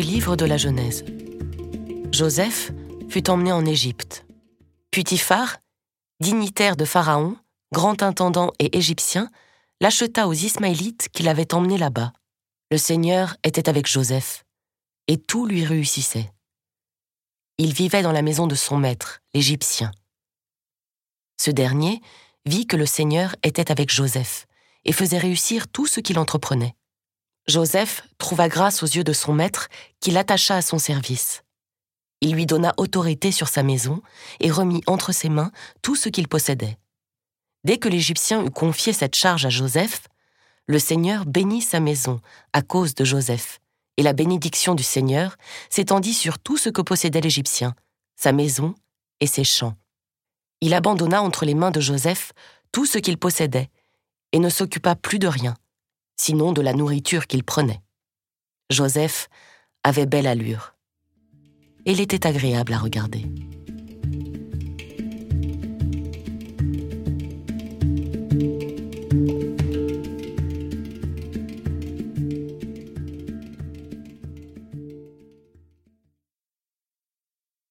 Livre de la Genèse. Joseph fut emmené en Égypte. Putiphar, dignitaire de Pharaon, grand intendant et égyptien, l'acheta aux Ismaélites qui l'avaient emmené là-bas. Le Seigneur était avec Joseph, et tout lui réussissait. Il vivait dans la maison de son maître, l'Égyptien. Ce dernier vit que le Seigneur était avec Joseph et faisait réussir tout ce qu'il entreprenait. Joseph trouva grâce aux yeux de son maître qui l'attacha à son service. Il lui donna autorité sur sa maison et remit entre ses mains tout ce qu'il possédait. Dès que l'Égyptien eut confié cette charge à Joseph, le Seigneur bénit sa maison à cause de Joseph, et la bénédiction du Seigneur s'étendit sur tout ce que possédait l'Égyptien, sa maison et ses champs. Il abandonna entre les mains de Joseph tout ce qu'il possédait, et ne s'occupa plus de rien, sinon de la nourriture qu'il prenait. Joseph avait belle allure. Il était agréable à regarder.